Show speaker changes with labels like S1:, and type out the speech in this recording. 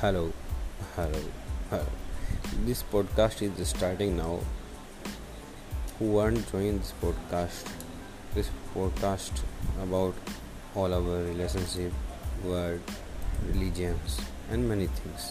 S1: Hello, hello, hello. This podcast is starting now. Who want to join this podcast? This podcast about all our relationship, world, religions, and many things.